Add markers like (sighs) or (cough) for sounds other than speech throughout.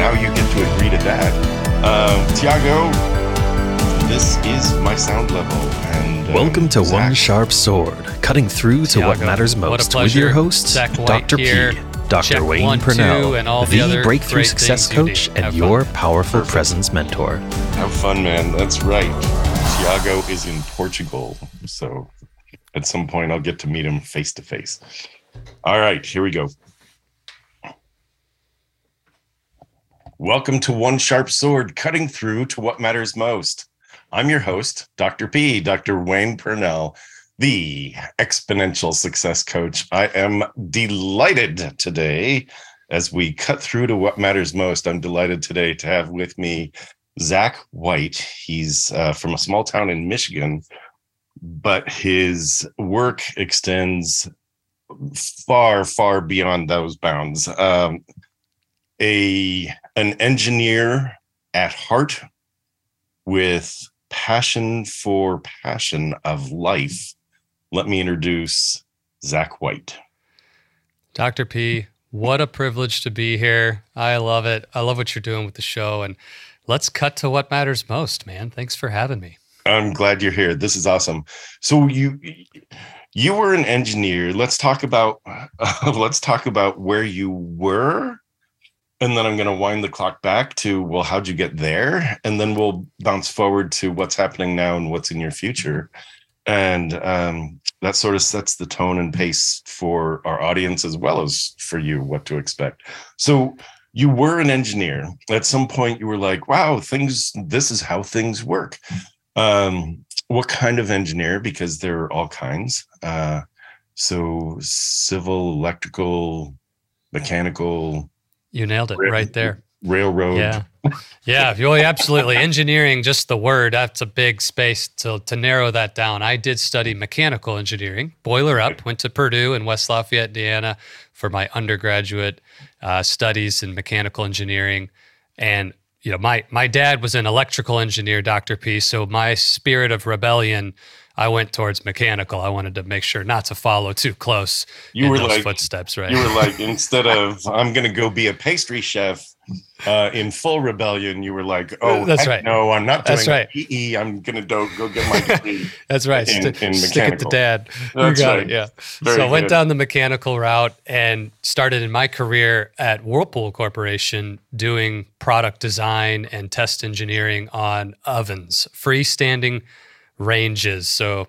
now you get to agree to that. Um, Tiago, this is my sound level. And uh, Welcome to Zach, One Sharp Sword, cutting through to what Tiago, matters what a most with your host, Zach White Dr. here. P, Dr. Check Wayne one, Purnell, and all the the other breakthrough success things you coach and Have your powerful Perfect. presence mentor. Have fun, man. That's right. Tiago is in Portugal. So at some point, I'll get to meet him face to face. All right, here we go. Welcome to One Sharp Sword, cutting through to what matters most. I'm your host, Dr. P, Dr. Wayne Purnell, the exponential success coach. I am delighted today as we cut through to what matters most. I'm delighted today to have with me Zach White. He's uh, from a small town in Michigan, but his work extends far, far beyond those bounds. Um, a an engineer at heart with passion for passion of life. Let me introduce Zach White. Dr. P, what a privilege to be here. I love it. I love what you're doing with the show. And let's cut to what matters most, man. Thanks for having me. I'm glad you're here. This is awesome. So you you were an engineer. Let's talk about (laughs) let's talk about where you were, and then I'm going to wind the clock back to well, how'd you get there, and then we'll bounce forward to what's happening now and what's in your future, and um, that sort of sets the tone and pace for our audience as well as for you what to expect. So you were an engineer. At some point, you were like, "Wow, things. This is how things work." um what kind of engineer because there are all kinds uh so civil electrical mechanical You nailed it Rail- right there. railroad Yeah. Yeah. You absolutely. Engineering, just the word, that's a big space to, to narrow that down. I did study mechanical engineering, boiler up, went to Purdue in West Lafayette, Indiana for my undergraduate uh, studies in mechanical engineering. And, you know, my, my dad was an electrical engineer, Dr. P. So my spirit of rebellion, I went towards mechanical. I wanted to make sure not to follow too close you in were like footsteps, right? you were like (laughs) instead of i'm gonna go be a pastry chef uh in full rebellion you were like oh That's right. no i'm not doing That's right. PE. i'm gonna do, go get my (laughs) degree That's right. in- Sti- in stick it to mechanical. dad. That's right. it. Yeah. Very so I went down the mechanical route and started in my career at Whirlpool Corporation doing product design and test engineering on ovens, freestanding ranges. So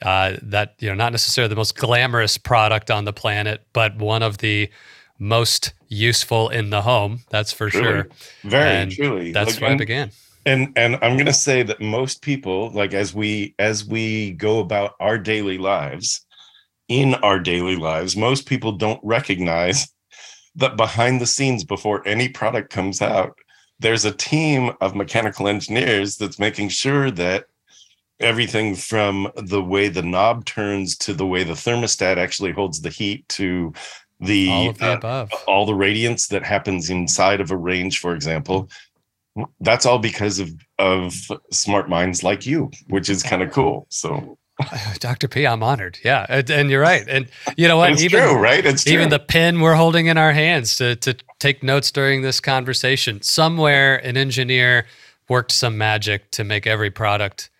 uh, that you know, not necessarily the most glamorous product on the planet, but one of the most useful in the home. That's for Truly. sure. very And truly That's Like, where I began. and and i'm going to say that most people like as we as we go about our daily lives in our daily lives most people don't recognize that behind the scenes before any product comes out there's a team of mechanical engineers that's making sure that everything from the way the knob turns to the way the thermostat actually holds the heat to the All the uh, above. all the radiance that happens inside of a range, for example, that's all because of of smart minds like you, which is kind of cool. So (laughs) Dr. P, I'm honored. Yeah. And, and you're right. And you know what? it's even, true, right? It's true. even the pen we're holding in our hands to, to take notes during this conversation. Somewhere an engineer worked some magic to make every product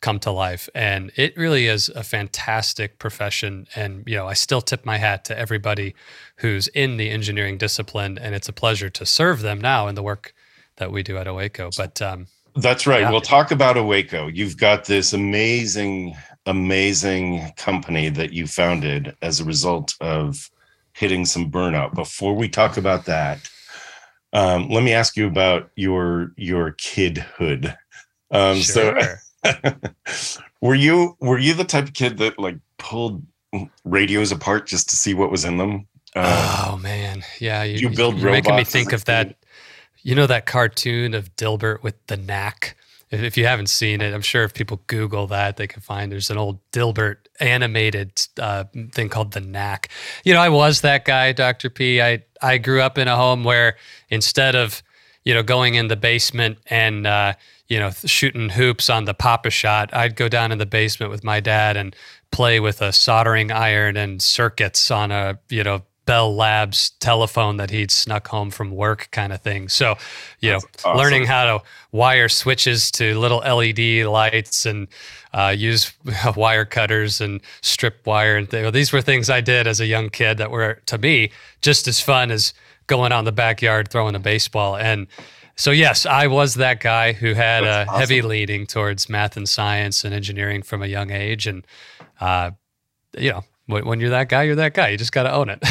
come to life. And it really is a fantastic profession. And, you know, I still tip my hat to everybody who's in the engineering discipline. And it's a pleasure to serve them now in the work that we do at OACO. But um, That's right. Yeah. We'll talk about OACO. You've got this amazing, amazing company that you founded as a result of hitting some burnout. Before we talk about that, um, let me ask you about your your kidhood. Um, So, sure. (laughs) were you were you the type of kid that like pulled radios apart just to see what was in them? Uh, oh man, yeah. You, you build you're making me think of that. You know that cartoon of Dilbert with the knack. If, if you haven't seen it, I'm sure if people Google that, they can find there's an old Dilbert animated uh, thing called the knack. You know, I was that guy, Dr. P. I I grew up in a home where instead of you know going in the basement and uh, you know shooting hoops on the Pop-A-Shot, I'd go down in the basement with my dad and play with a soldering iron and circuits on a you know Bell Labs telephone that he'd snuck home from work, kind of thing. So, you That's know, awesome. learning how to wire switches to little LED lights and uh, use (laughs) wire cutters and strip wire and th- these were things I did as a young kid that were to me just as fun as going out in the backyard throwing a baseball. And so, yes, I was that guy who had That's a heavy leaning towards math and science and engineering from a young age. And, uh, you know, when, you're that guy, you're that guy. You just got to own it. (laughs)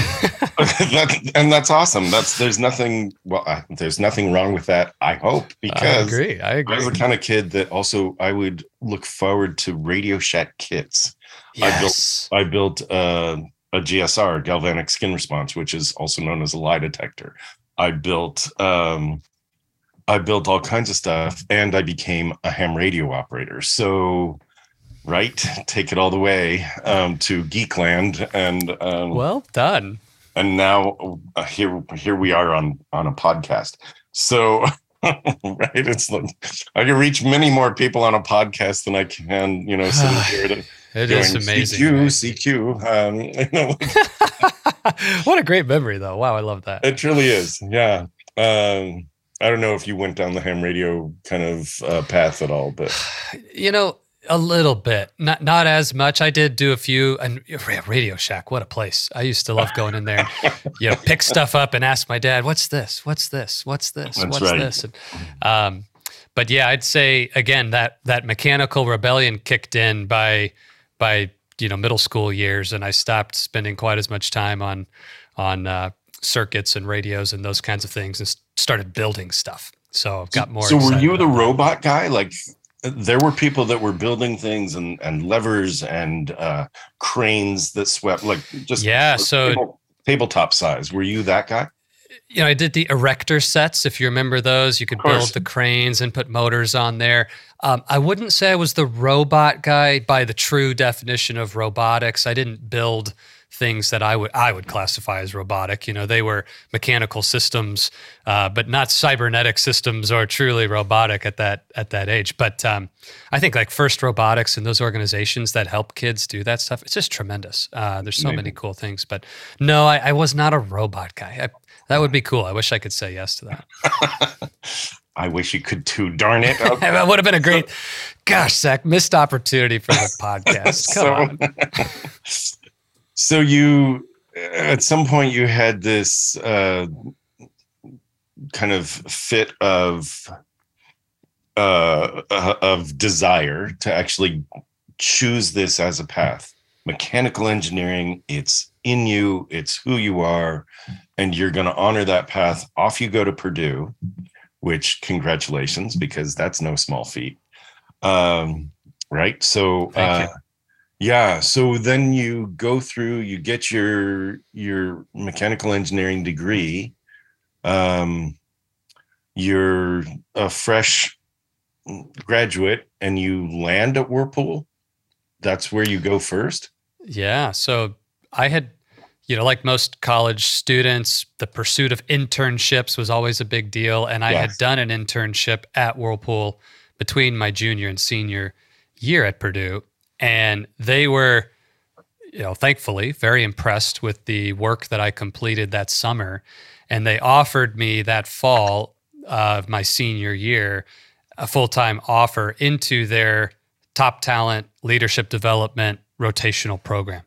(laughs) that, and that's awesome. That's there's nothing. Well, I, there's nothing wrong with that. I hope I because agree. I agree. I was the kind of kid that also I would look forward to Radio Shack kits. I built- yes. I built uh, a GSR, galvanic skin response, which is also known as a lie detector. I built um, I built all kinds of stuff, and I became a ham radio operator. So, right, take it all the way um, to Geekland, and um, well done. and now uh, here here we are on on a podcast. So. (laughs) right it's like i can reach many more people on a podcast than i can you know sitting (sighs) here to It is amazing. CQ? CQ. Um, (laughs) you know, (laughs) what a great memory, though. Wow, I love that. it truly is. Yeah. Um, I don't know if you went down the ham radio kind of uh, path at all, but (sighs) You know, a little bit, not not as much. I did do a few. And Radio Shack, what a place! I used to love going in there. (laughs) you know, pick stuff up and ask my dad, "What's this? What's this? What's this? That's What's right. this?" And, um, but yeah, I'd say again that that mechanical rebellion kicked in by by you know middle school years, and I stopped spending quite as much time on on uh, circuits and radios and those kinds of things, and started building stuff. So I've got more. So were you the that. robot guy? Like there were people that were building things and and levers and uh, cranes that swept like just Yeah, so- table- tabletop size. Were you that guy? you know, I did the erector sets. If you remember those, you could build the cranes and put motors on there. Um, I wouldn't say I was the robot guy by the true definition of robotics. I didn't build things that I would I would classify as robotic. You know, they were mechanical systems, uh, but not cybernetic systems or truly robotic at that at that age. But um, I think like First Robotics and those organizations that help kids do that stuff, it's just tremendous. Uh, there's so many cool things. But no, I, I was not a robot guy. I, that would be cool. I wish I could say yes to that. (laughs) I wish you could too. Darn it. Okay. (laughs) that would have been a great, gosh, Zach, missed opportunity for the (laughs) podcast. Come So- on. So you, at some point, you had this uh, kind of fit of uh, uh, of desire to actually choose this as a path. Mechanical engineering, it's in you, it's who you are, and you're going to honor that path. Off you go to Purdue, which congratulations, because that's no small feat. Um, right. So, uh, yeah. So then you go through, you get your your mechanical engineering degree. Um, you're a fresh graduate, and you land at Whirlpool. That's where you go first. Yeah. So I had, you know, like most college students, the pursuit of internships was always a big deal. And I had done an internship at Whirlpool between my junior and senior year at Purdue. And they were, you know, thankfully very impressed with the work that I completed that summer. And they offered me that fall of my senior year a full time offer into their top talent leadership development rotational program.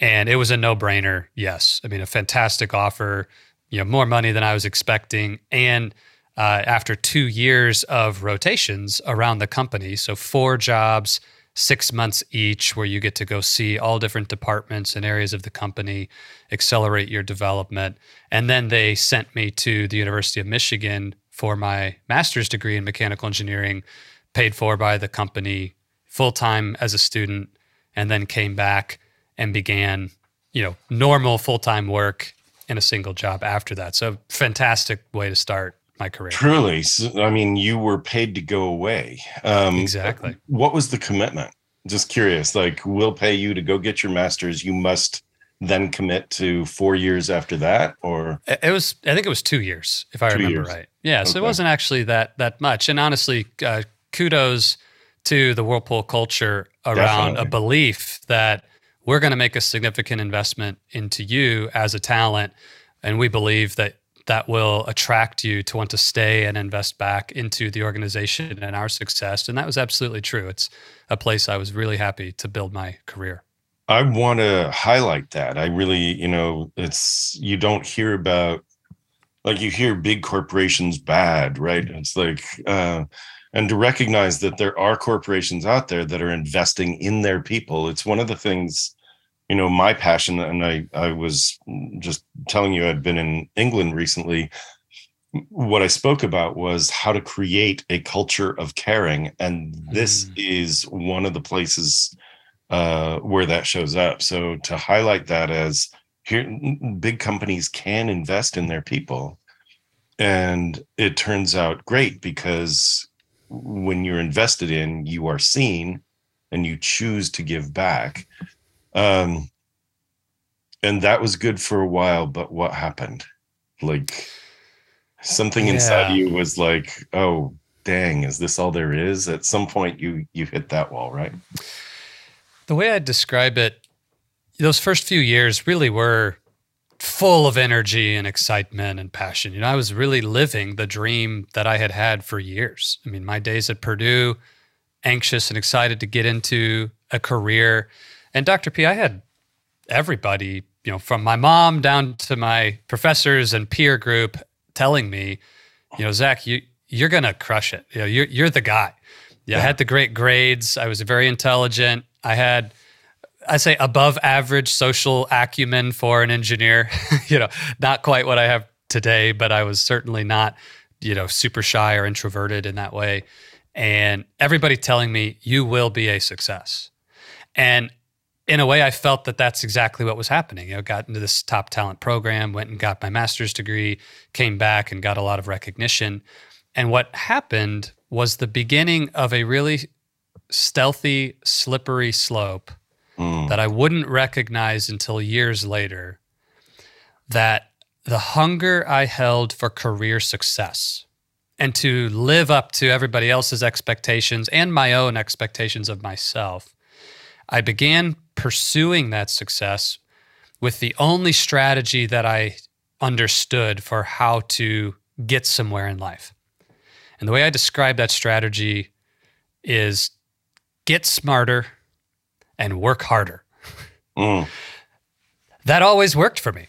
And it was a no brainer. Yes. I mean, a fantastic offer, you know, more money than I was expecting. And uh, after two years of rotations around the company, so four jobs, six months each, where you get to go see all different departments and areas of the company, accelerate your development. And then they sent me to the University of Michigan for my master's degree in mechanical engineering, paid for by the company full time as a student, and then came back and began, you know, normal full time work in a single job after that. So fantastic way to start my career. Truly, So, I mean, you were paid to go away. Um, Exactly. What was the commitment? Just curious. Like, we'll pay you to go get your master's. You must then commit to four years after that, or It was, I think it was two years, if I remember years. right. Yeah, so it wasn't actually that that much. And honestly, uh, kudos to the Whirlpool culture around a belief that we're going to make a significant investment into you as a talent. And we believe that that will attract you to want to stay and invest back into the organization and our success. And that was absolutely true. It's a place I was really happy to build my career. I want to highlight that. I really, you know, it's you don't hear about like you hear big corporations bad, right? It's like uh and to recognize that there are corporations out there that are investing in their people. It's one of the things, you know, my passion and I I was just telling you I'd been in England recently what I spoke about was how to create a culture of caring. And this mm. is one of the places uh, where that shows up. So to highlight that as here, big companies can invest in their people. And it turns out great because when you're invested in, you are seen and you choose to give back. Um, and that was good for a while, but what happened? Like something yeah. inside you was like, oh, dang, is this all there is? At some point you you hit that wall, right? The way I describe it, those first few years really were full of energy and excitement and passion. You know, I was really living the dream that I had had for years. I mean, my days at Purdue, anxious and excited to get into a career. And Dr. P, I had everybody, you know, from my mom down to my professors and peer group telling me, you know, Zach, you you're gonna crush it. You know, you're you're the guy. Yeah, yeah. I had the great grades. I was very intelligent. I had, I say, above average social acumen for an engineer. (laughs) you know, not quite what I have today, but I was certainly not, you know, super shy or introverted in that way. And everybody telling me, you will be a success. And in a way, I felt that that's exactly what was happening. You know, got into this top talent program, went and got my master's degree, came back and got a lot of recognition. And what happened was the beginning of a really stealthy, slippery slope mm. that I wouldn't recognize until years later. That the hunger I held for career success and to live up to everybody else's expectations and my own expectations of myself, I began pursuing that success with the only strategy that I understood for how to get somewhere in life. And the way I describe that strategy is get smarter and work harder. Mm. That always worked for me.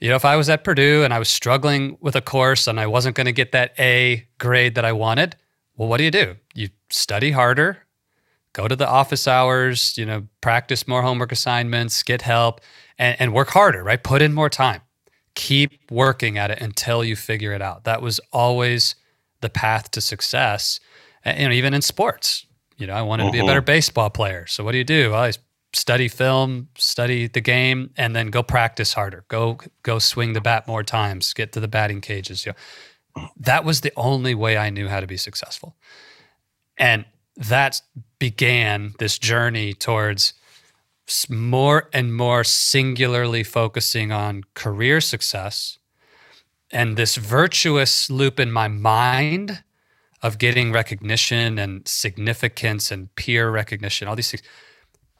You know, if I was at Purdue and I was struggling with a course and I wasn't going to get that A grade that I wanted, well, what do you do? You study harder, go to the office hours, you know, practice more homework assignments, get help, and, and work harder, right? Put in more time. Keep working at it until you figure it out. That was always the path to success. And, you know, even in sports, you know, I wanted to be a better uh-huh. baseball player. So what do you do? Well, I study film, study the game, and then go practice harder. Go go swing the bat more times. Get to the batting cages. You know, that was the only way I knew how to be successful, and that began this journey towards more and more singularly focusing on career success and this virtuous loop in my mind of getting recognition and significance and peer recognition, all these things.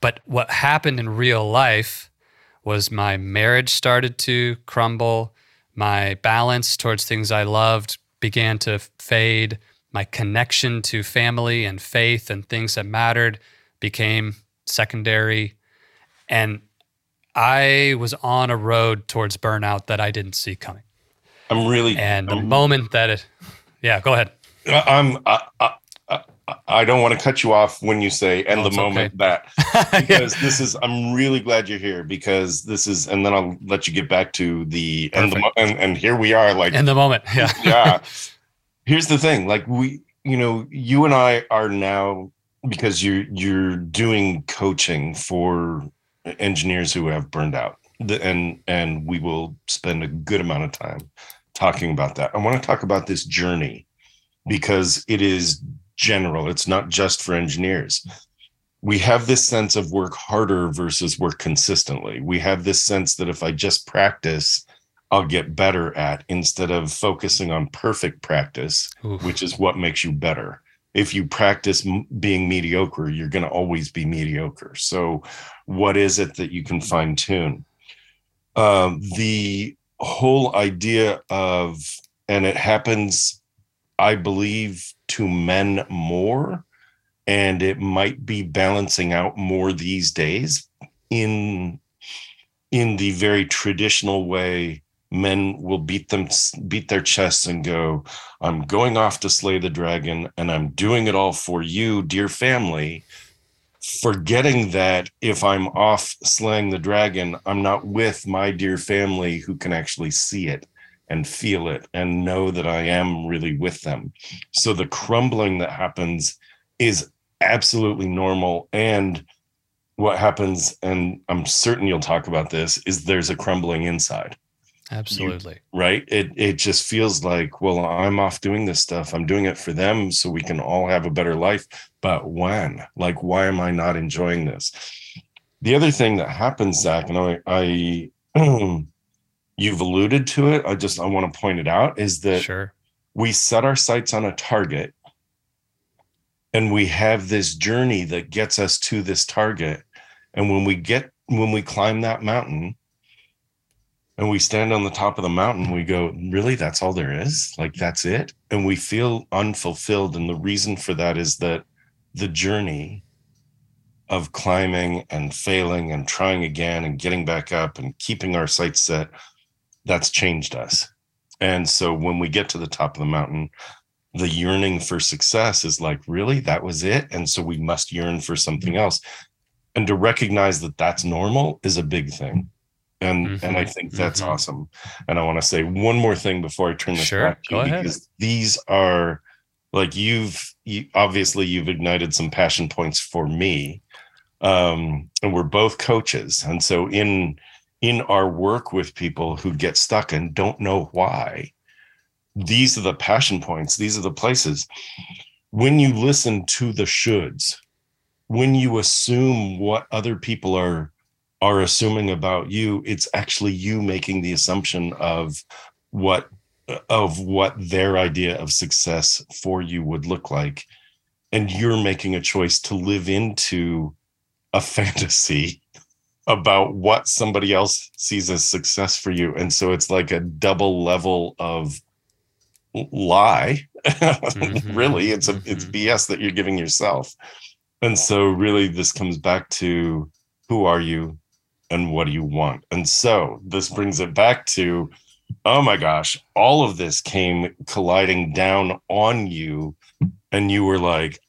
But what happened in real life was my marriage started to crumble. My balance towards things I loved began to fade. My connection to family and faith and things that mattered became secondary. And I was on a road towards burnout that I didn't see coming. I'm really. And the I'm, moment that it, yeah, go ahead. I'm I, I, I don't want to cut you off when you say and oh, the moment okay. that (laughs) because yeah. this is I'm really glad you're here because this is and then I'll let you get back to the and the and, and here we are like in the moment yeah yeah (laughs) here's the thing like we you know you and I are now because you're you're doing coaching for engineers who have burned out and and we will spend a good amount of time talking about that I want to talk about this journey because it is general. It's not just for engineers. We have this sense of work harder versus work consistently. We have this sense that if I just practice, I'll get better at instead of focusing on perfect practice, Oof. which is what makes you better. if you practice m- being mediocre, you're going to always be mediocre. So, what is it that you can fine tune? Um, the whole idea of, and it happens, I believe, to men more, and it might be balancing out more these days in in the very traditional way men will beat them beat their chests and go i'm going off to slay the dragon and i'm doing it all for you dear family. Forgetting that if i'm off slaying the dragon i'm not with my dear family who can actually see it and feel it and know that i am really with them. So the crumbling that happens is absolutely normal. And what happens and i'm certain you'll talk about this is there's a crumbling inside Absolutely. You, right. It it just feels like, well, I'm off doing this stuff. I'm doing it for them so we can all have a better life. But when? Like, why am I not enjoying this? The other thing that happens, Zach, and I, I (clears throat) you've alluded to it. I just I want to point it out is that sure. we set our sights on a target and we have this journey that gets us to this target. And when we get when we climb that mountain, and we stand on the top of the mountain we go really? That's all there is? Like that's it? And we feel unfulfilled and the reason for that is that the journey of climbing and failing and trying again and getting back up and keeping our sights set that's changed us. And so when we get to the top of the mountain the yearning for success is like really? That was it? And so we must yearn for something mm-hmm. else. And to recognize that that's normal is a big thing and mm-hmm. and I think that's mm-hmm. awesome. And I want to say one more thing before I turn this sure. back to Go you ahead. because these are like you've you, obviously you've ignited some passion points for me, um, and we're both coaches, and so in in our work with people who get stuck and don't know why, these are the passion points. These are the places when you listen to the shoulds, when you assume what other people are are assuming about you it's actually you making the assumption of what of what their idea of success for you would look like. And you're making a choice to live into a (laughs) fantasy about what somebody else sees as success for you. And so it's like a double level of lie. (laughs) Mm-hmm. really it's a mm-hmm. it's bs that you're giving yourself. And so really this comes back to who are you and what do you want? And so this brings it back to oh my gosh, all of this came colliding down on you, and you were like,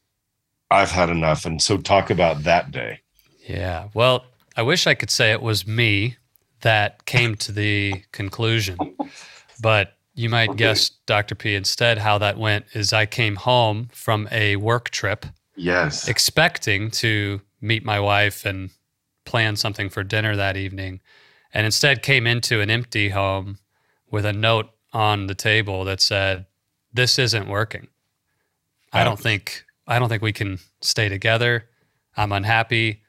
I've had enough. And so talk about that day. Yeah. Well, I wish I could say it was me that came to the conclusion, but you might okay. guess, Dr. P, instead, how that went is I came home from a work trip. Yes. Expecting to meet my wife and plan something for dinner that evening and instead came into an empty home with a note on the table that said this isn't working. I don't think i don't think we can stay together. I'm unhappy.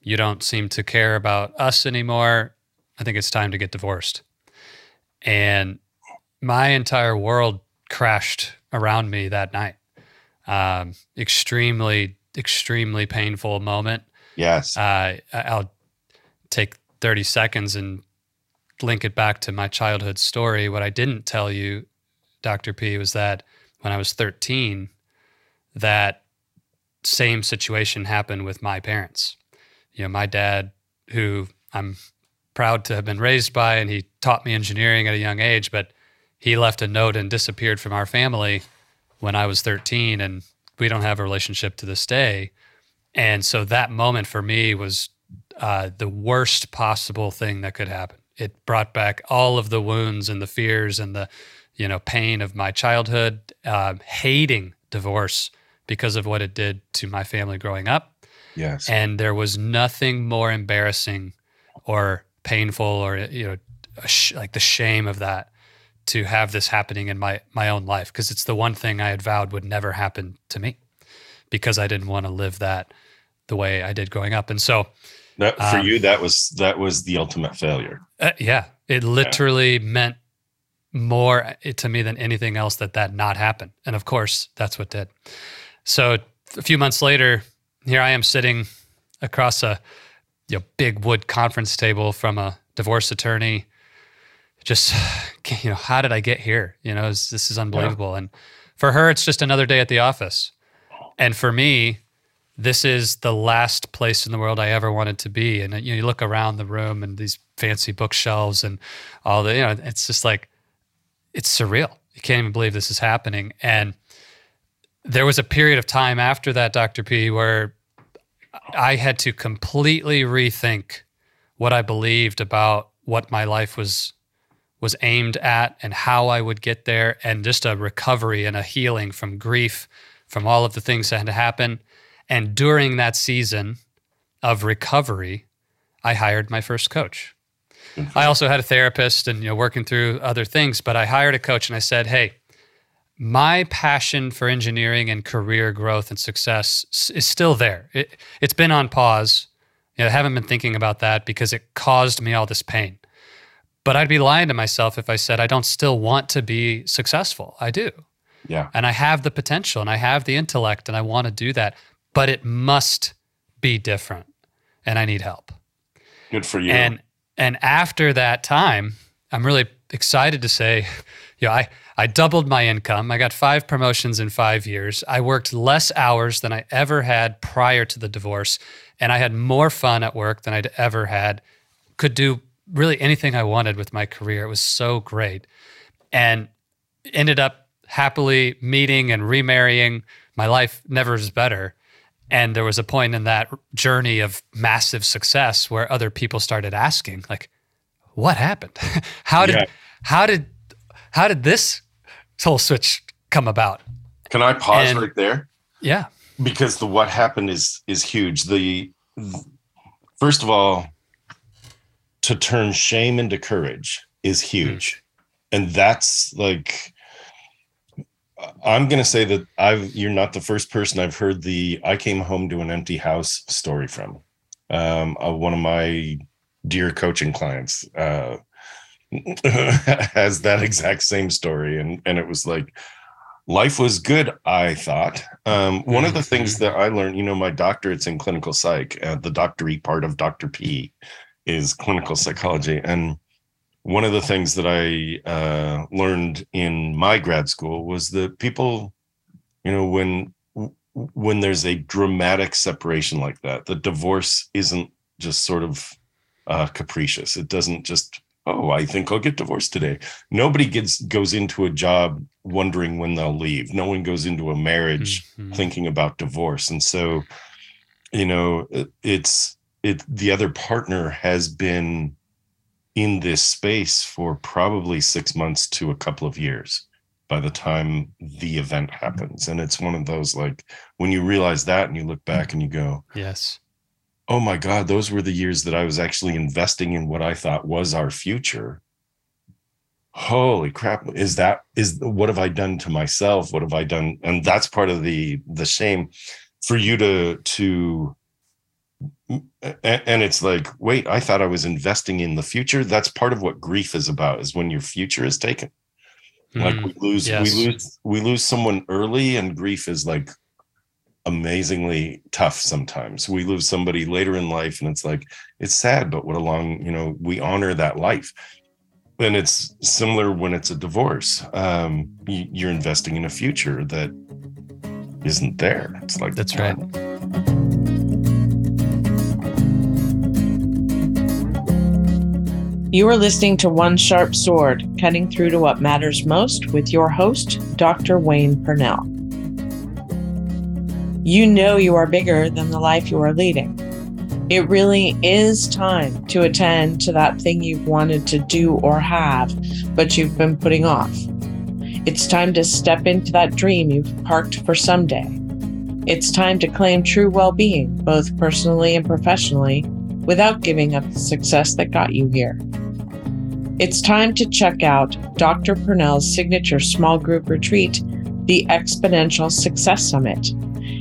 You don't seem to care about us anymore. I think it's time to get divorced. And my entire world crashed around me that night. Um, extremely extremely painful moment Yes. Uh, I'll take 30 seconds and link it back to my childhood story. What I didn't tell you, Dr. P, was that when I was 13, that same situation happened with my parents. You know, my dad, who I'm proud to have been raised by, and he taught me engineering at a young age, but he left a note and disappeared from our family when I was 13, and we don't have a relationship to this day. And so that moment for me was uh, the worst possible thing that could happen. It brought back all of the wounds and the fears and the, you know, pain of my childhood, uh, hating divorce because of what it did to my family growing up. Yes. And there was nothing more embarrassing or painful or you know like the shame of that to have this happening in my my own life because it's the one thing I had vowed would never happen to me because I didn't want to live that the way I did growing up. And so that, for um, you, that was that was the ultimate failure. Uh, yeah, it literally yeah. meant more to me than anything else that that not happened. And of course, that's what did. So a few months later, here I am sitting across a you know, big wood conference table from a divorce attorney. Just, (sighs) you know, how did I get here? You know, this is unbelievable. Yeah. And for her, it's just another day at the office. And for me, this is the last place in the world I ever wanted to be. And you know, you look around the room and these fancy bookshelves and all the, you know, it's just like, it's surreal. You can't even believe this is happening. And there was a period of time after that, Dr. P, where I had to completely rethink what I believed about what my life was was aimed at and how I would get there and just a recovery and a healing from grief from all of the things that had happened and during that season of recovery I hired my first coach. Mm-hmm. I also had a therapist and you know working through other things but I hired a coach and I said, "Hey, my passion for engineering and career growth and success is still there. It, has been on pause. You know, I haven't been thinking about that because it caused me all this pain. But I'd be lying to myself if I said I don't still want to be successful. I do. Yeah. And I have the potential and I have the intellect and I want to do that, but it must be different and I need help. Good for you. And and after that time, I'm really excited to say, (laughs) you know, I I doubled my income. I got five promotions in five years. I worked less hours than I ever had prior to the divorce. And I had more fun at work than I'd ever had. Could do really anything I wanted with my career. It was so great. And ended up happily meeting and remarrying. My life never was better. And there was a point in that journey of massive success where other people started asking, like, what happened? (laughs) how did yeah. how did how did this whole switch come about? Can I pause and, right there? Yeah. Because the what happened is is huge. The first of all, to turn shame into courage is huge. Mm. And that's like I'm going to say that I've you're not the first person I've heard the I came home to an empty house story from. Um, uh, one of my dear coaching clients uh, (laughs) has that exact same story and and it was like life was good i thought um, one of the things mm-hmm. that i learned you know my doctorate's in clinical psych uh, the doctorate part of dr p is clinical psychology and one of the things that i uh, learned in my grad school was that people you know when when there's a dramatic separation like that the divorce isn't just sort of uh, capricious it doesn't just oh, I think I'll get divorced today. Nobody gets goes into a job wondering when they'll leave. No one goes into a marriage mm-hmm. thinking about divorce. And so, you know, it's it the other partner has been in this space for probably 6 months to a couple of years by the time the event happens. And it's one of those like when you realize that and you look back and you go, yes oh my God, those were the years that I was actually investing in what I thought was our future. Holy crap. Is that is what have I done to myself? What have I done? And that's part of the the shame for you to to and it's like, wait, I thought I was investing in the future. That's part of what grief is about, is when your future is taken. Mm, like we lose, yes. we lose, we lose someone early, and grief is like, amazingly tough sometimes. We lose somebody later in life and it's like it's sad, but what a long, you know, we honor that life. And it's similar when it's a divorce. Um, you're investing in a future that isn't there. It's like that's right. You are listening to One Sharp Sword, cutting through to what matters most with your host, Dr. Wayne Purnell you know you are bigger than the life you are leading. It really is time to attend to that thing you've wanted to do or have, but you've been putting off. It's time to step into that dream you've parked for someday. It's time to claim true well being, both personally and professionally, without giving up the success that got you here. It's time to check out Dr. Purnell's signature small group retreat, the Exponential Success Summit.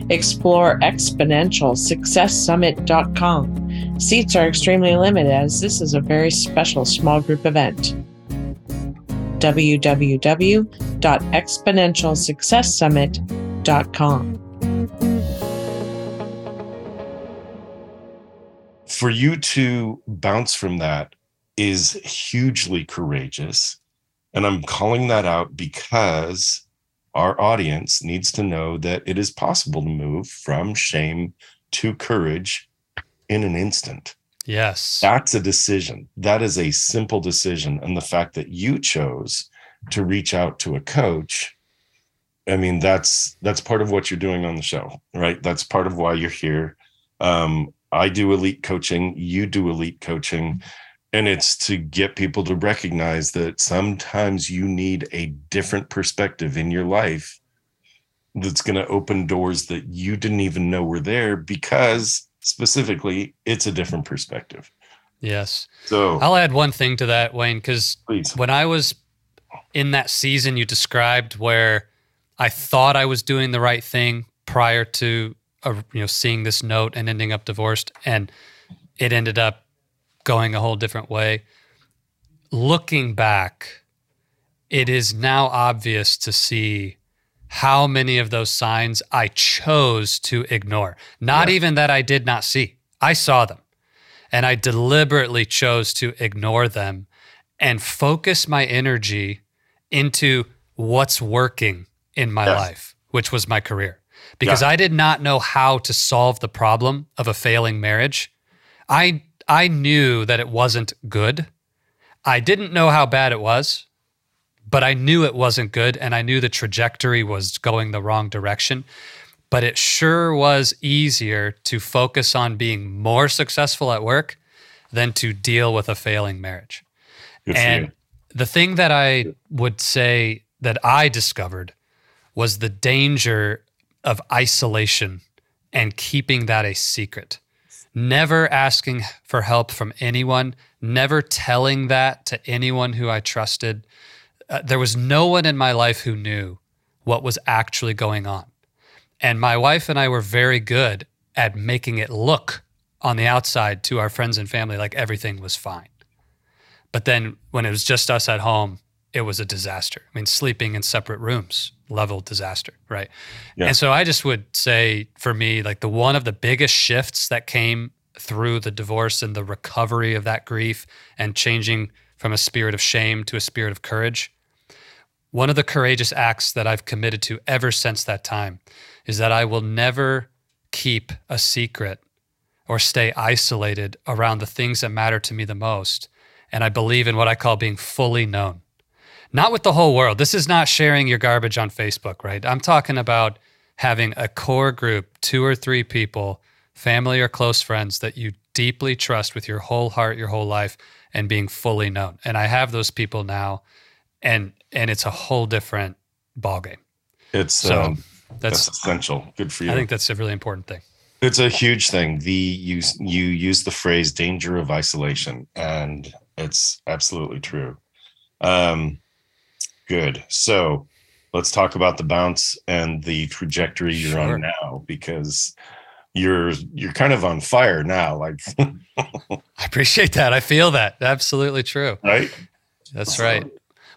Explore exponentialsuccesssummit.com. Seats are extremely limited as this is a very special small group event. www.exponentialsuccesssummit.com. for you to bounce from that is hugely courageous. And I'm calling that out because our audience needs to know that it is possible to move from shame to courage in an instant. Yes. That's a decision. That is a simple decision. And the fact that you chose to reach out to a coach, I mean, that's that's part of what you're doing on the show, right? That's part of why you're here. Um, I do elite coaching, you do elite coaching. And it's to get people to recognize that sometimes you need a different perspective in your life that's going to open doors that you didn't even know were there because specifically it's a different perspective. Yes. So I'll add one thing to that, Wayne, because when I was in that season you described where I thought I was doing the right thing prior to uh, you know seeing this note and ending up divorced and it ended up going a whole different way. Looking back, it is now obvious to see how many of those signs I chose to ignore. Not Yeah. even that I did not see, I saw them. And I deliberately chose to ignore them and focus my energy into what's working in my Yes. life, which was my career. Because I did not know how to solve the problem of a failing marriage. I I knew that it wasn't good. I didn't know how bad it was, but I knew it wasn't good and I knew the trajectory was going the wrong direction. But it sure was easier to focus on being more successful at work than to deal with a failing marriage. Good And the thing that I would say that I discovered was the danger of isolation and keeping that a secret. Never asking for help from anyone, never telling that to anyone who I trusted. Uh, there was no one in my life who knew what was actually going on. And my wife and I were very good at making it look on the outside to our friends and family like everything was fine. But then when it was just us at home, it was a disaster. I mean, sleeping in separate rooms, level disaster, right? Yeah. And so I just would say for me, like the one of the biggest shifts that came through the divorce and the recovery of that grief and changing from a spirit of shame to a spirit of courage. One of the courageous acts that I've committed to ever since that time is that I will never keep a secret or stay isolated around the things that matter to me the most. And I believe in what I call being fully known. Not with the whole world. This is not sharing your garbage on Facebook, right? I'm talking about having a core group, two or three people, family or close friends that you deeply trust with your whole heart, your whole life, and being fully known. And I have those people now, and and it's a whole different ballgame. It's So um, that's, that's essential. Good for you. I think that's a really important thing. It's a huge thing. The you you use the phrase danger of isolation, and it's absolutely true. Um, good. So let's talk about the bounce and the trajectory you're Sure. on now, because you're you're kind of on fire now. Like (laughs) I appreciate that. I feel that. Absolutely true. right? That's right.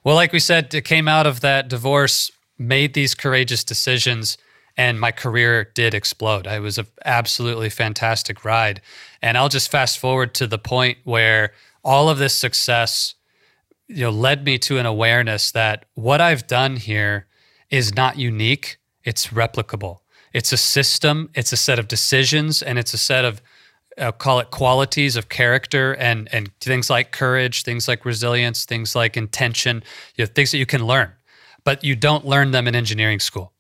Well, like we said, it came out of that divorce, made these courageous decisions, and my career did explode. It was an absolutely fantastic ride. And I'll just fast forward to the point where all of this success, you know, led me to an awareness that what I've done here is not unique, it's replicable. It's a system, it's a set of decisions, and it's a set of uh, call it qualities of character and and things like courage, things like resilience, things like intention, you know, things that you can learn, but you don't learn them in engineering school.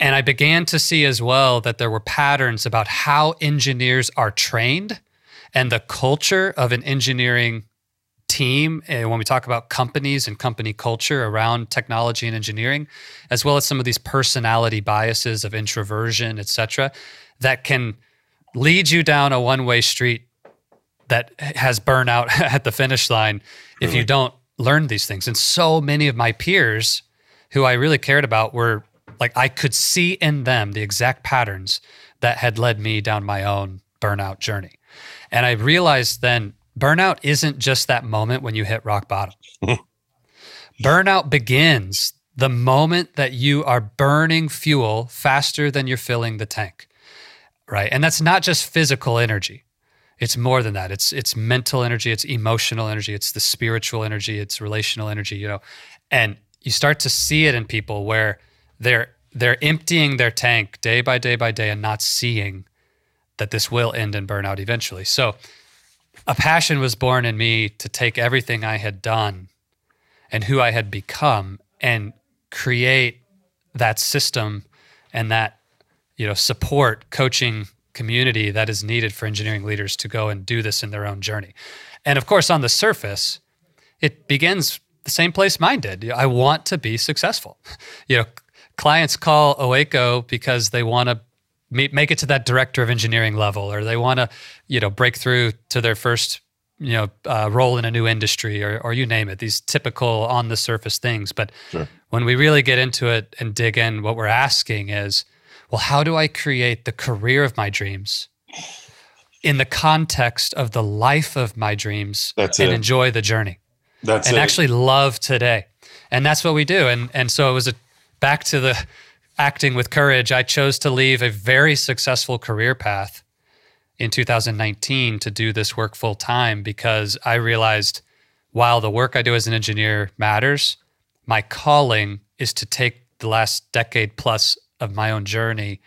And I began to see as well that there were patterns about how engineers are trained and the culture of an engineering team and when we talk about companies and company culture around technology and engineering as well as some of these personality biases of introversion et cetera that can lead you down a one-way street that has burnout (laughs) at the finish line if you don't learn these things. And so many of my peers who i really cared about were like i could see in them the exact patterns that had led me down my own burnout journey. And i realized then burnout isn't just that moment when you hit rock bottom (laughs) burnout begins the moment that you are burning fuel faster than you're filling the tank right? And that's not just physical energy. it's more than that. It's it's mental energy, it's emotional energy, it's the spiritual energy, it's relational energy, you know. And you start to see it in people where they're they're emptying their tank day by day by day and not seeing that this will end in burnout eventually. So a passion was born in me to take everything I had done and who I had become and create that system and that you know support coaching community that is needed for engineering leaders to go and do this in their own journey. And of course on the surface it begins the same place mine did. I want to be successful. (laughs) You know, clients call OACO because they want to make it to that director of engineering level, or they want to, you know, break through to their first, you know, uh, role in a new industry, or or you name it. These typical on the surface things. But sure. when we really get into it and dig in, what we're asking is, well, how do I create the career of my dreams? In the context of the life of my dreams That's and it. enjoy the journey. That's and it. actually love today. And that's what we do. And and so it was a back to the acting with courage. I chose to leave a very successful career path in 2019 to do this work full time because I realized while the work I do as an engineer matters, my calling is to take the last decade plus of my own journey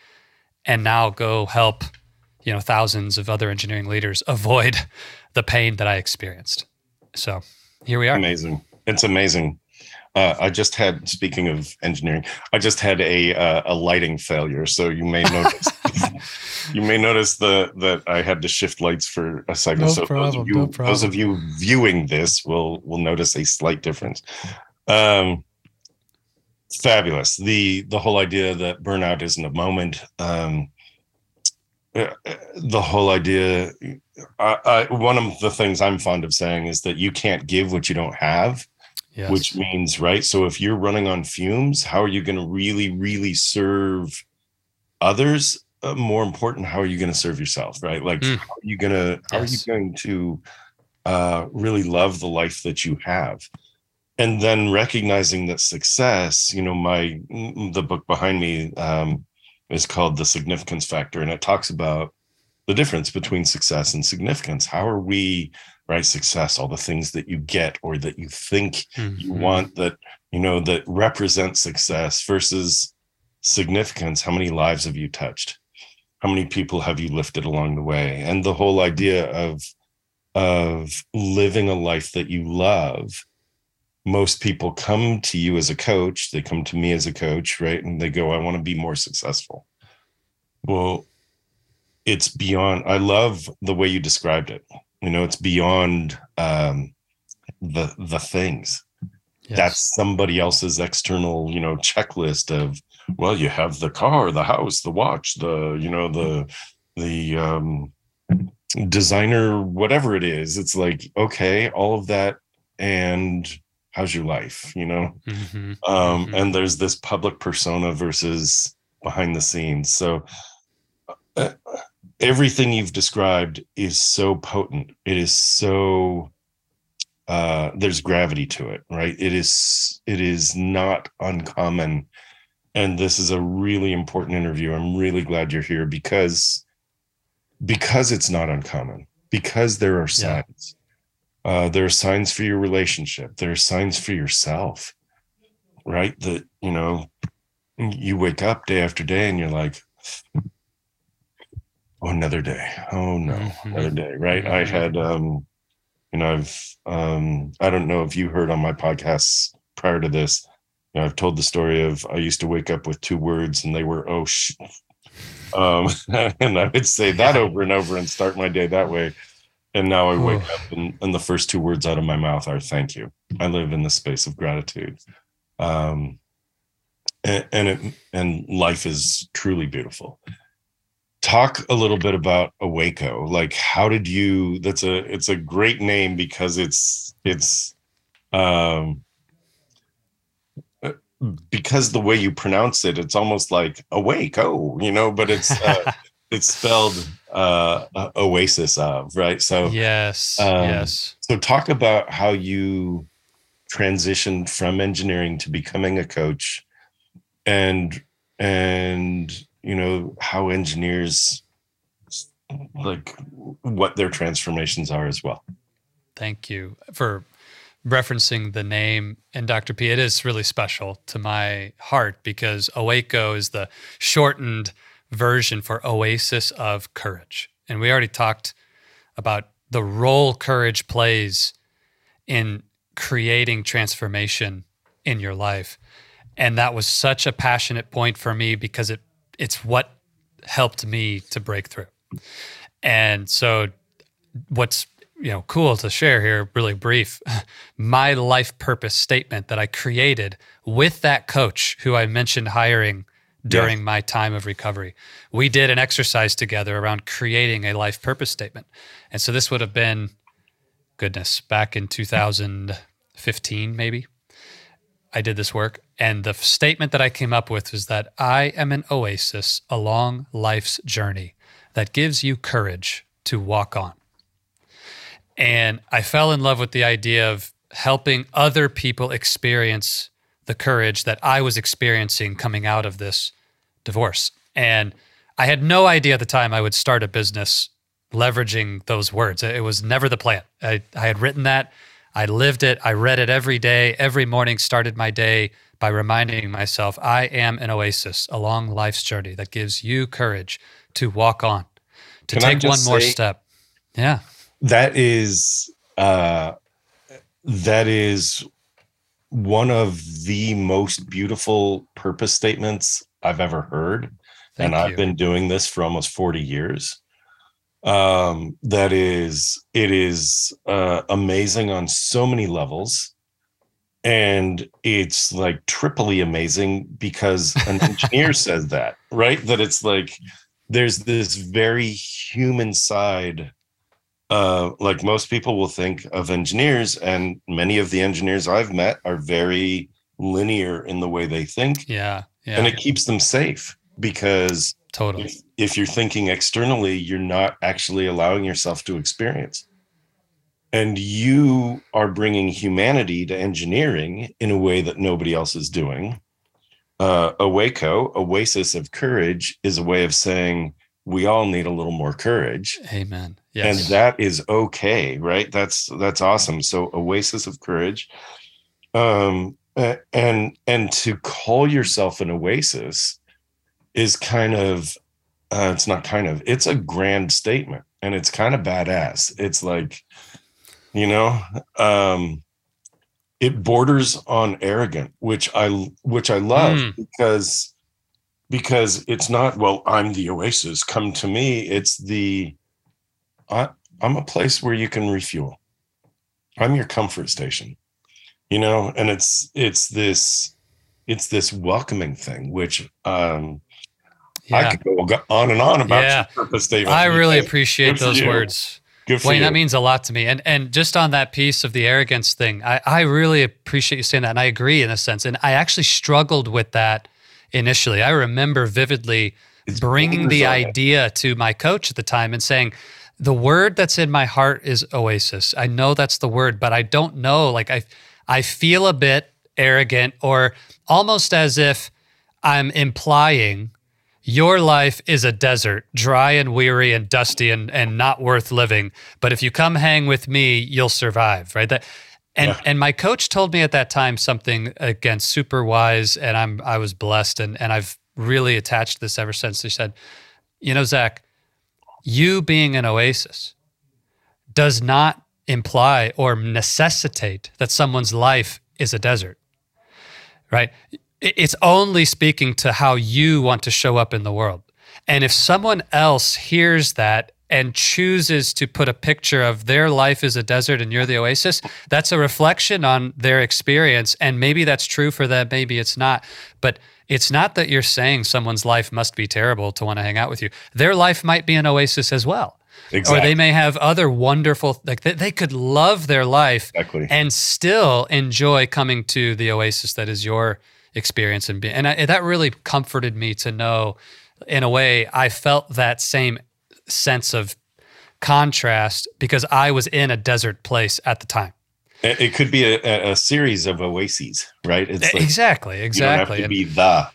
and now go help you know thousands of other engineering leaders (laughs) avoid the pain that I experienced. So here we are. Amazing. It's amazing. Uh, I just had, speaking of engineering, I just had a uh, a lighting failure. So you may notice, (laughs) you may notice the that I had to shift lights for a second. No so problem, those of you, no those of you viewing this will will notice a slight difference. Um, fabulous. The the whole idea that burnout isn't a moment. Um, uh, the whole idea. I, I, one of the things I'm fond of saying is that you can't give what you don't have Yes. which means right so if you're running on fumes how are you going to really really serve others? Uh, more important how are you going to serve yourself right? Like Mm. how are you going to how are you going to uh, really love the life that you have? And then recognizing that success you know my mm, the book behind me um, is called the significance factor and it talks about the difference between success and significance. How are we right? Success all the things that you get or that you think you Mhm. want that you know that represent success versus significance. How many lives have you touched? How many people have you lifted along the way? And the whole idea of of living a life that you love. Most people come to you as a coach. They come to me as a coach right? And they go i want to be more successful. Well it's beyond i love the way you described it you know it's beyond um the the things Yes. that's somebody else's external you know checklist of well you have the car the house the watch the you know the the um designer whatever it is it's like okay all of that and how's your life you know Mhm. um Mhm. and there's this public persona versus behind the scenes so uh, everything you've described is so potent. It is so uh there's gravity to it right? It is it is not uncommon. And this is a really important interview. I'm really glad you're here because because it's not uncommon because there are Yeah. signs. Uh there are signs for your relationship. There are signs for yourself right? That you know you wake up day after day and you're like oh another day. Oh no. Mhm. another day right? I Mhm. had um you know i've um i don't know if you heard on my podcasts prior to this you know, i've told the story of i used to wake up with two words and they were oh sh um (laughs) and i would say that over and over and start my day that way. And now i wake up and, and the first two words out of my mouth are thank you. I live in the space of gratitude. Um and and, it, and life is truly beautiful talk a little bit about OACO like how did you that's a it's a great name because it's it's um uh, because the way you pronounce it it's almost like awake oh you know but it's uh, (laughs) it's spelled uh uh, oasis of right so yes. um, yes. so talk about how you transitioned from engineering to becoming a coach and and you know how engineers like what their transformations are as well. Thank you for referencing the name and Dr. P. It is really special to my heart because OACO is the shortened version for Oasis of Courage. And we already talked about the role courage plays in creating transformation in your life. And that was such a passionate point for me because it it's what helped me to break through. And so what's you know cool to share here really brief (laughs) my life purpose statement that I created with that coach who I mentioned hiring during my time of recovery. We did an exercise together around creating a life purpose statement. And so this would have been goodness, back in 2015 maybe. I did this work and the statement that I came up with was that I am an oasis along life's journey that gives you courage to walk on. And I fell in love with the idea of helping other people experience the courage that I was experiencing coming out of this divorce. And I had no idea at the time I would start a business leveraging those words. It was never the plan. I, I had written that, I lived it, I read it every day, every morning, started my day by reminding myself I am an oasis along life's journey that gives you courage to walk on, to Can take one more step. Yeah. that is uh that is one of the most beautiful purpose statements I've ever heard. Thank and I've been doing this for almost 40 years. Um, that is, it is uh, amazing on so many levels. And it's like triply amazing because an engineer (laughs) says that, right? That it's like there's this very human side. Uh, like most people will think of engineers, and many of the engineers I've met are very linear in the way they think Yeah. Yeah. and it keeps them safe because totally. if, if you're thinking externally you're not actually allowing yourself to experience and you are bringing humanity to engineering in a way that nobody else is doing. Uh, OACO oasis of courage is a way of saying we all need a little more courage. Amen. Yes. and that is okay right? That's that's awesome. So oasis of courage. Um and and to call yourself an oasis is kind of uh, it's not kind of it's a grand statement and it's kind of badass. It's like you know? Um it borders on arrogant which i which i love Mm. because because it's not well i'm the oasis. Come to me it's the I, i'm a place where you can refuel. I'm your comfort station you know? And it's it's this it's this welcoming thing which um i could go on and on about Yeah. your purpose I really appreciate Good those words. Good Wayne, you. that means a lot to me. And and just on that piece of the arrogance thing, I, I really appreciate you saying that. And I agree in a sense. And I actually struggled with that initially. I remember vividly It's bringing the borders on it. idea to my coach at the time and saying, the word that's in my heart is oasis. I know that's the word, but I don't know. Like I I feel a bit arrogant or almost as if I'm implying your life is a desert, dry and weary and dusty and, and not worth living. But if you come hang with me, you'll survive, right? That and Yeah. and my coach told me at that time something again super wise, and I'm I was blessed and and I've really attached this ever since. He said, you know, Zach, you being an oasis does not imply or necessitate that someone's life is a desert, right? It's only speaking to how you want to show up in the world. And if someone else hears that and chooses to put a picture of their life as a desert and you're the oasis, that's a reflection on their experience. And maybe that's true for them, maybe it's not. But it's not that you're saying someone's life must be terrible to want to hang out with you. Their life might be an oasis as well. exactly Or they may have other wonderful, like they, they could love their life exactly and still enjoy coming to the oasis that is your experience and be, and I, that really comforted me to know in a way I felt that same sense of contrast because I was in a desert place at the time. it could be a, a- series of oases right it's like exactly, you don't have exactly. to be the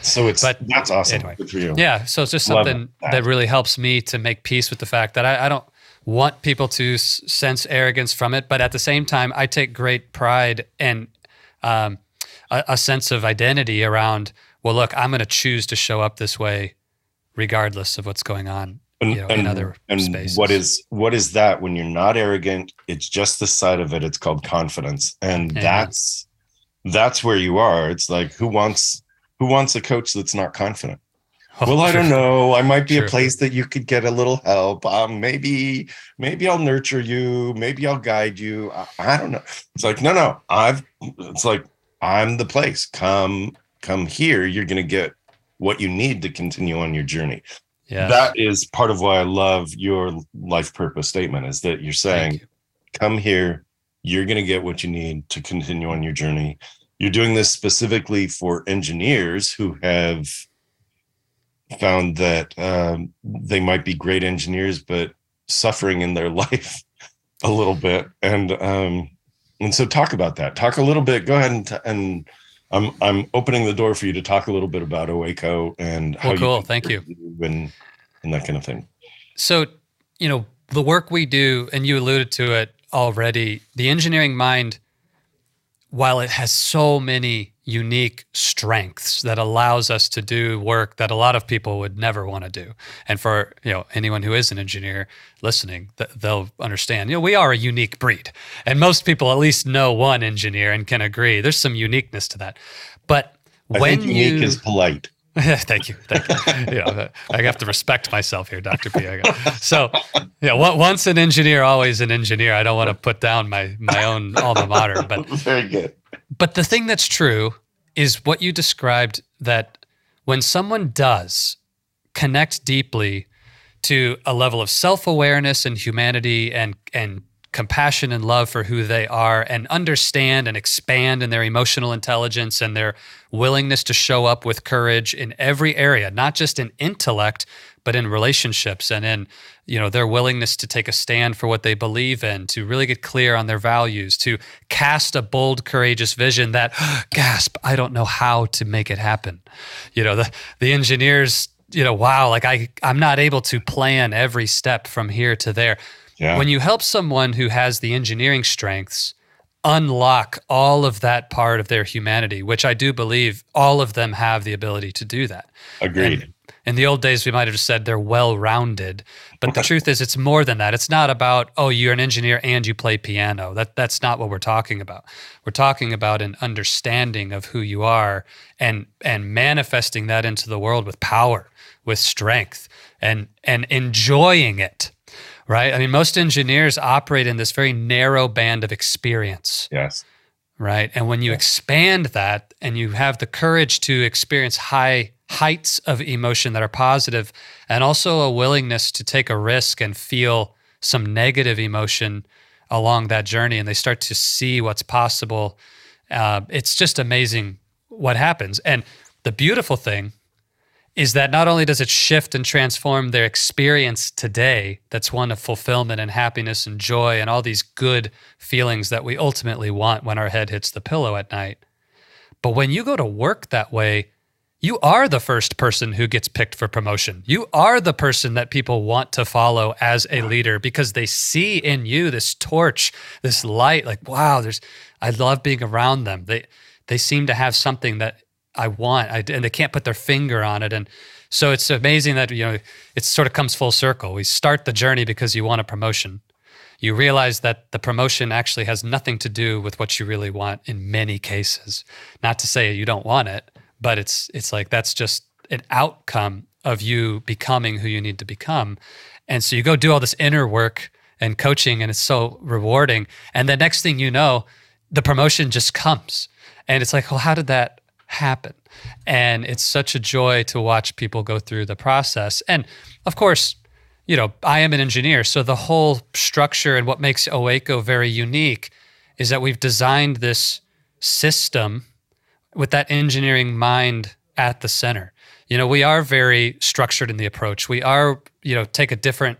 So it's But that's awesome. anyway. Good for you. Yeah. So it's just Love something that. that really helps me to make peace with the fact that I, I don't want people to s- sense arrogance from it. But at the same time, I take great pride and um, a, a sense of identity around, well, look, I'm going to choose to show up this way regardless of what's going on And, you know, in and- other and spaces. what is what is that when you're not arrogant? It's just the side of it. It's called confidence, and Yeah. that's that's where you are. It's like who wants who wants a coach that's not confident? (laughs) Oh, well, I don't know. I might be True. a place that you could get a little help. Um, maybe, maybe I'll nurture you. Maybe I'll guide you. I, I don't know. It's like, no, no. I've. It's like I'm the place. Come, come here. You're gonna get what you need to continue on your journey. Yeah. That is part of why I love your life purpose statement. Is that you're saying, you. come here. You're gonna get what you need to continue on your journey. You're doing this specifically for engineers who have found that um, they might be great engineers, but suffering in their (laughs) life a little bit. And um, and so talk about that. Talk a little bit. Go ahead and t- and I'm I'm opening the door for you to talk a little bit about OACO and how Well, cool. you Thank you. and and that kind of thing. So, you know, the work we do, and you alluded to it already, the engineering mind, while it has so many unique strengths that allows us to do work that a lot of people would never want to do. And for, you know, anyone who is an engineer listening, th- they'll understand, you know, we are a unique breed. And most people at least know one engineer and can agree. There's some uniqueness to that. But I when think unique you is polite. (laughs) thank you. Thank you. yeah, I have to respect myself here, Dr. P. So, yeah, once an engineer, always an engineer. I don't want to put down my my own alma mater, but (laughs) Very good. but the thing that's true is what you described that when someone does connect deeply to a level of self-awareness and humanity and and compassion and love for who they are and understand and expand in their emotional intelligence and their willingness to show up with courage in every area not just in intellect but in relationships and in you know their willingness to take a stand for what they believe in to really get clear on their values to cast a bold courageous vision that (gasps) gasp i don't know how to make it happen. You know the the engineers you know wow like i i'm not able to plan every step from here to there Yeah. when you help someone who has the engineering strengths unlock all of that part of their humanity which i do believe all of them have the ability to do that Agreed. and in the old days, we might have said they're well rounded. But the truth is, it's more than that. It's not about, oh, you're an engineer and you play piano. That, that's not what we're talking about. We're talking about an understanding of who you are and, and manifesting that into the world with power, with strength, and, and enjoying it. Right? I mean, most engineers operate in this very narrow band of experience yes. right? And when you expand that and you have the courage to experience high heights of emotion that are positive and also a willingness to take a risk and feel some negative emotion along that journey and they start to see what's possible uh, it's just amazing what happens and the beautiful thing is that not only does it shift and transform their experience today, that's one of fulfillment and happiness and joy and all these good feelings that we ultimately want when our head hits the pillow at night. But when you go to work that way, you are the first person who gets picked for promotion. You are the person that people want to follow as a leader because they see in you this torch, this light like wow, there's I love being around them. They they seem to have something that I want, I, and they can't put their finger on it. And so it's amazing that you know it sort of comes full circle. We start the journey because you want a promotion. You realize that the promotion actually has nothing to do with what you really want in many cases. Not to say you don't want it, but it's it's like that's just an outcome of you becoming who you need to become. And so you go do all this inner work and coaching, and it's so rewarding. And the next thing you know, the promotion just comes. And it's like, well, how did that happen? And it's such a joy to watch people go through the process. And of course, you know, I am an engineer, so the whole structure and what makes OACO very unique is that we've designed this system with that engineering mind at the center. You know, we are very structured in the approach. We are, you know, take a different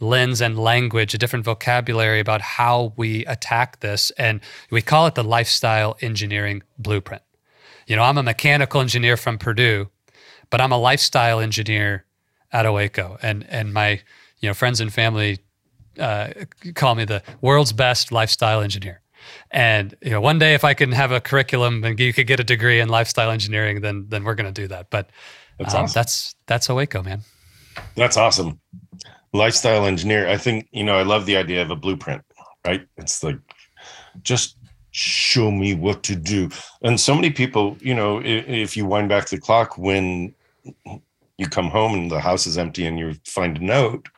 lens and language, a different vocabulary about how we attack this. And we call it the lifestyle engineering blueprint. You know, I'm a mechanical engineer from Purdue, but I'm a lifestyle engineer at OACO, and and my you know friends and family uh, call me the world's best lifestyle engineer. And you know, one day if I can have a curriculum and you could get a degree in lifestyle engineering, then then we're going to do that. But That's um, awesome. that's that's OACO, man. That's awesome. Lifestyle engineer. I think, you know, I love the idea of a blueprint, right? It's like, just show me what to do. And so many people, you know, if, if you wind back the clock when you come home and the house is empty and you find a note,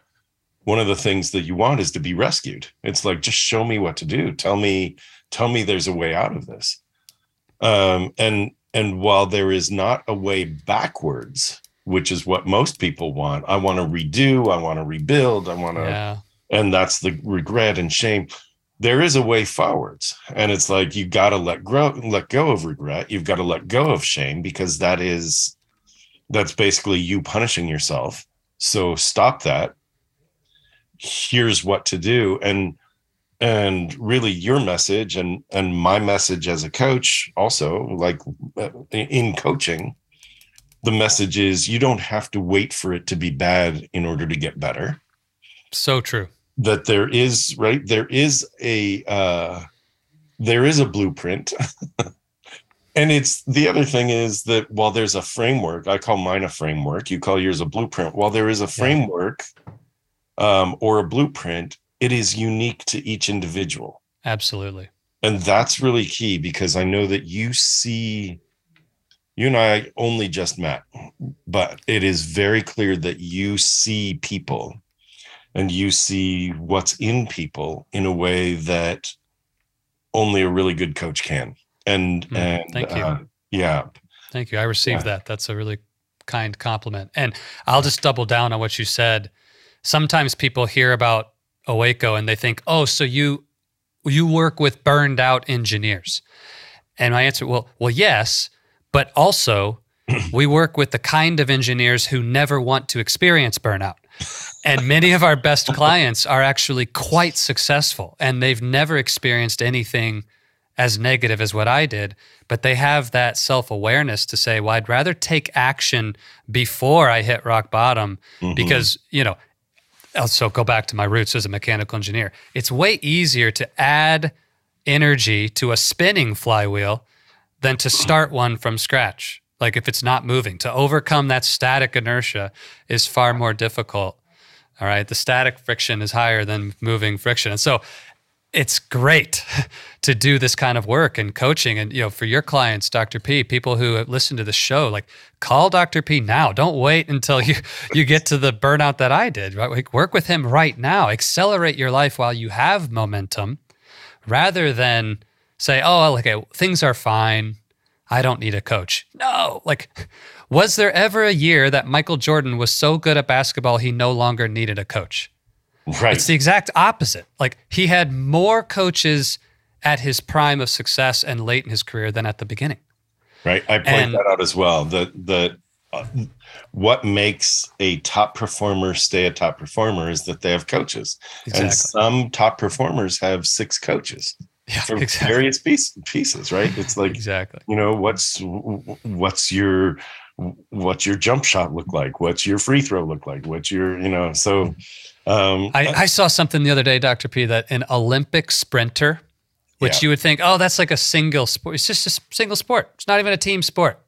one of the things that you want is to be rescued. It's like, just show me what to do. Tell me, tell me there's a way out of this. Um, and and while there is not a way backwards, which is what most people want. I want to redo, I want to rebuild, I want to, Yeah, and that's the regret and shame. There is a way forwards, and it's like you got to let grow, let go of regret. You've got to let go of shame because that is, that's basically you punishing yourself. So stop that. Here's what to do, and and really your message and and my message as a coach also like uh, in coaching the message is you don't have to wait for it to be bad in order to get better so true. That there is right? There is a uh there is a blueprint. (laughs) And it's the other thing is that while there's a framework i call mine a framework you call yours a blueprint. While there is a framework um or a blueprint it is unique to each individual. Absolutely. and that's really key because I know that you see, you and I only just met, but it is very clear that you see people and you see what's in people in a way that only a really good coach can. And, Mm, and thank you. uh, yeah, Thank you. I received Yeah. that. That's a really kind compliment. And I'll just double down on what you said. Sometimes people hear about OACO and they think, "Oh, so you you work with burned out engineers." And my answer, well, well, yes, but also (clears throat) we work with the kind of engineers who never want to experience burnout. And many of our best clients are actually quite successful and they've never experienced anything as negative as what I did, but they have that self awareness to say, well, I'd rather take action before I hit rock bottom Mhm. because, you know, so go back to my roots as a mechanical engineer. It's way easier to add energy to a spinning flywheel than to start one from scratch. Like if it's not moving, to overcome that static inertia is far more difficult. All right. The static friction is higher than moving friction. And so it's great (laughs) to do this kind of work and coaching. And, you know, for your clients, Dr. P, people who listen to the show, like call Dr. P now. Don't wait until you, (laughs) you get to the burnout that I did, right? Like work with him right now. Accelerate your life while you have momentum rather than say, oh, okay, things are fine. I don't need a coach. No, like, was there ever a year that Michael Jordan was so good at basketball he no longer needed a coach? right. It's the exact opposite. Like he had more coaches at his prime of success and late in his career than at the beginning. Right. I point And- that out as well. The the uh, what makes a top performer stay a top performer is that they have coaches, and some top performers have six coaches Yeah, for exactly. various piece, pieces. Right. It's like exactly. you know what's what's your what's your jump shot look like? What's your free throw look like? What's your you know so. Um, I, I saw something the other day, Dr. P, that an Olympic sprinter, which Yeah. you would think, oh, that's like a single sport. It's just a single sport. It's not even a team sport.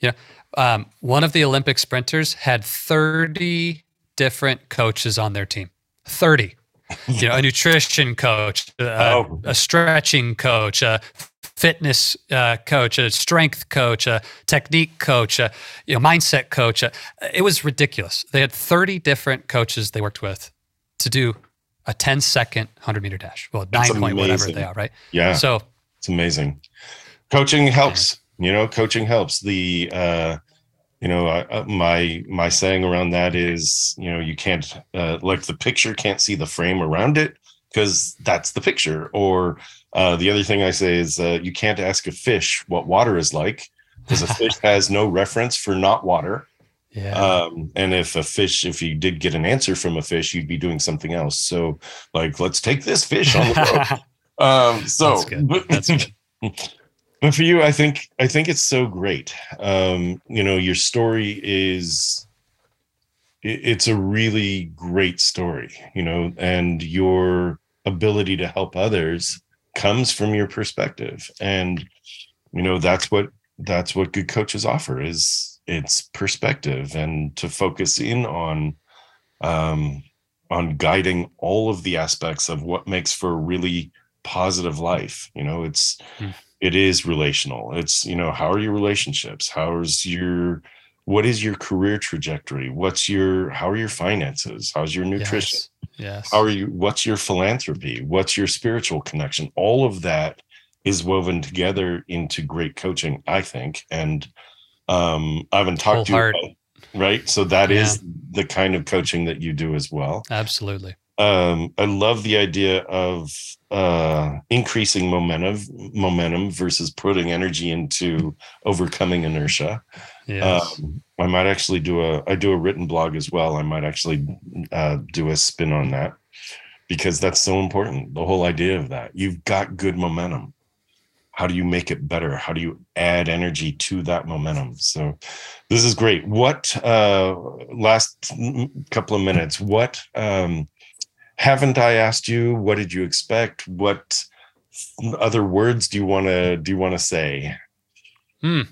You know, um, one of the Olympic sprinters had 30 different coaches on their team. 30. (laughs) You know, a nutrition coach, uh, Oh. a stretching coach, a fitness uh, coach, a strength coach, a technique coach, a you know, mindset coach. Uh, it was ridiculous. They had 30 different coaches they worked with to do a 10 second 100 meter dash. Well, That's nine point whatever they are, right? yeah. So It's amazing. Coaching helps. You know, coaching helps. The uh, you know, uh, my my saying around that is, you know, you can't uh, like the picture can't see the frame around it because that's the picture. Or uh, the other thing I say is uh, you can't ask a fish what water is like because a fish (laughs) has no reference for not water. yeah, Um, and if a fish, if you did get an answer from a fish, you'd be doing something else. So, like, let's take this fish on the road. (laughs) Um, so That's good. That's good. (laughs) but for you, I think I think it's so great. Um, you know, your story is it's a really great story, you know, and your ability to help others comes from your perspective. And you know, that's what that's what good coaches offer is it's perspective and to focus in on um on guiding all of the aspects of what makes for a really positive life you know it's hmm. It is relational. It's you know how are your relationships? How's your what is your career trajectory? What's your how are your finances? How's your nutrition? Yes, yes. how are you what's your philanthropy? What's your spiritual connection? All of that is woven together into great coaching i think and um i haven't talked Whole to you about, right? So that yeah. is the kind of coaching that you do as well. Absolutely um, I love the idea of uh, increasing momentum, momentum versus putting energy into overcoming inertia. Yes. Um, I might actually do a. I do a written blog as well. I might actually uh, do a spin on that because that's so important. The whole idea of that. You've got good momentum. How do you make it better? How do you add energy to that momentum? So, this is great. What uh, last couple of minutes? What um, haven't I asked you? What did you expect? What other words do you want to do you want to say? Hmm.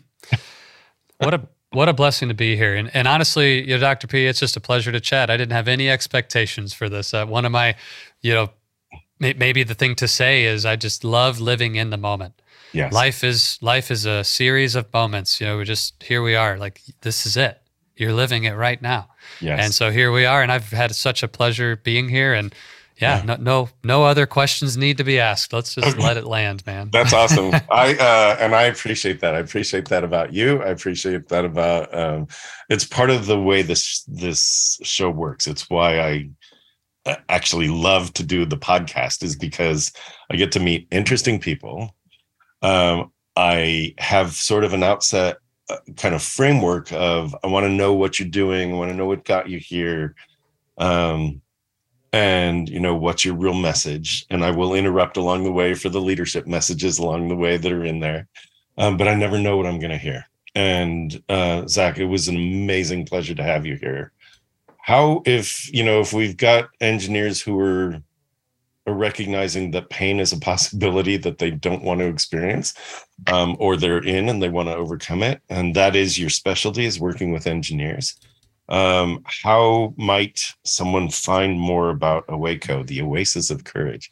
What a what a blessing to be here. And, and honestly, you know, Dr. P, it's just a pleasure to chat. I didn't have any expectations for this. Uh, one of my, you know, may, maybe the thing to say is I just love living in the moment. Yes. Life is life is a series of moments. You know, we're just here we are. Like this is it. You're living it right now. Yes. And so here we are, and I've had such a pleasure being here. And yeah, yeah. no, no, no other questions need to be asked. Let's just (clears throat) let it land, man. That's (laughs) awesome. I uh, and I appreciate that. I appreciate that about you. I appreciate that about. Um, it's part of the way this this show works. It's why I uh, actually love to do the podcast is because I get to meet interesting people. Um, I have sort of an outset kind of framework of I want to know what you're doing, I want to know what got you here, um, and you know what's your real message. And I will interrupt along the way for the leadership messages along the way that are in there, um, but I never know what I'm going to hear. And uh, Zach, it was an amazing pleasure to have you here. How if you know if we've got engineers who are recognizing that pain is a possibility that they don't want to experience um, or they're in and they want to overcome it and that is your specialty is working with engineers um, how might someone find more about OACO, the Oasis of Courage?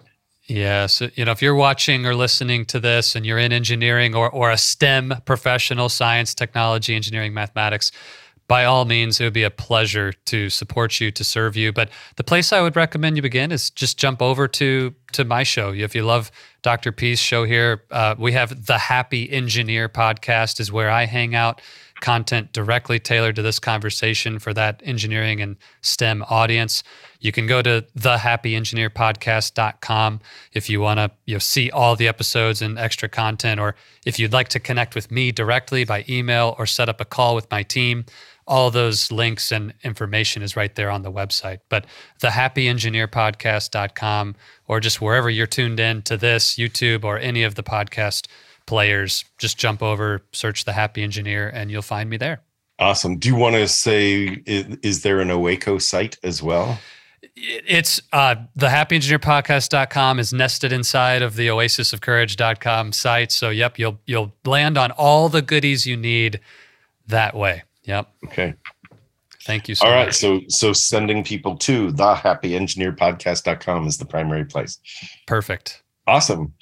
Yeah, so you know, if you're watching or listening to this and you're in engineering or or a STEM professional, science, technology, engineering, mathematics, by all means, it would be a pleasure to support you, to serve you. But the place I would recommend you begin is just jump over to to my show. If you love Dr. P's show here, uh, we have the Happy Engineer podcast, is where I hang out. Content directly tailored to this conversation for that engineering and STEM audience. You can go to thehappyengineerpodcast.com if you want to you know, see all the episodes and extra content, or if you'd like to connect with me directly by email or set up a call with my team all those links and information is right there on the website. But thehappyengineerpodcast.com or just wherever you're tuned in to this, YouTube or any of the podcast players, just jump over, search The Happy Engineer, and you'll find me there. Awesome. Do you want to say, is, is there an OACO site as well? It's uh, the happyengineerpodcast.com is nested inside of the oasisofcourage.com site. So, yep, you'll you'll land on all the goodies you need that way. Yep. Okay. Thank you so All right. much. So so sending people to the thehappyengineerpodcast.com is the primary place. Perfect. Awesome.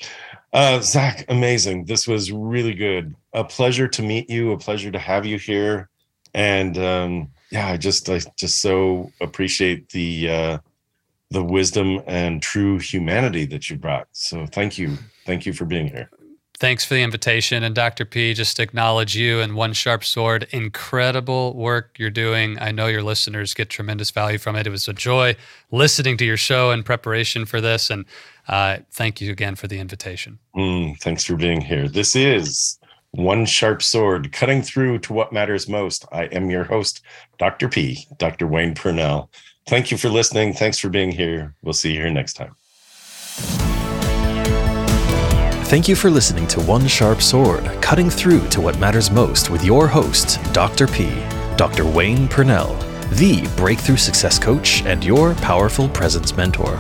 Uh, Zach, amazing. This was really good. A pleasure to meet you. A pleasure to have you here. And um, yeah, I just I just so appreciate the uh, the wisdom and true humanity that you brought. So thank you. Thank you for being here. Thanks for the invitation. And Dr. P, just to acknowledge you and One Sharp Sword. Incredible work you're doing. I know your listeners get tremendous value from it. It was a joy listening to your show in preparation for this. And uh, thank you again for the invitation. Mm, thanks for being here. This is One Sharp Sword, cutting through to what matters most. I am your host, Dr. P, Dr. Wayne Pernell. Thank you for listening. Thanks for being here. We'll see you here next time. Thank you for listening to One Sharp Sword, cutting through to what matters most with your host, Dr. P, Dr. Wayne Pernell, the breakthrough success coach and your powerful presence mentor.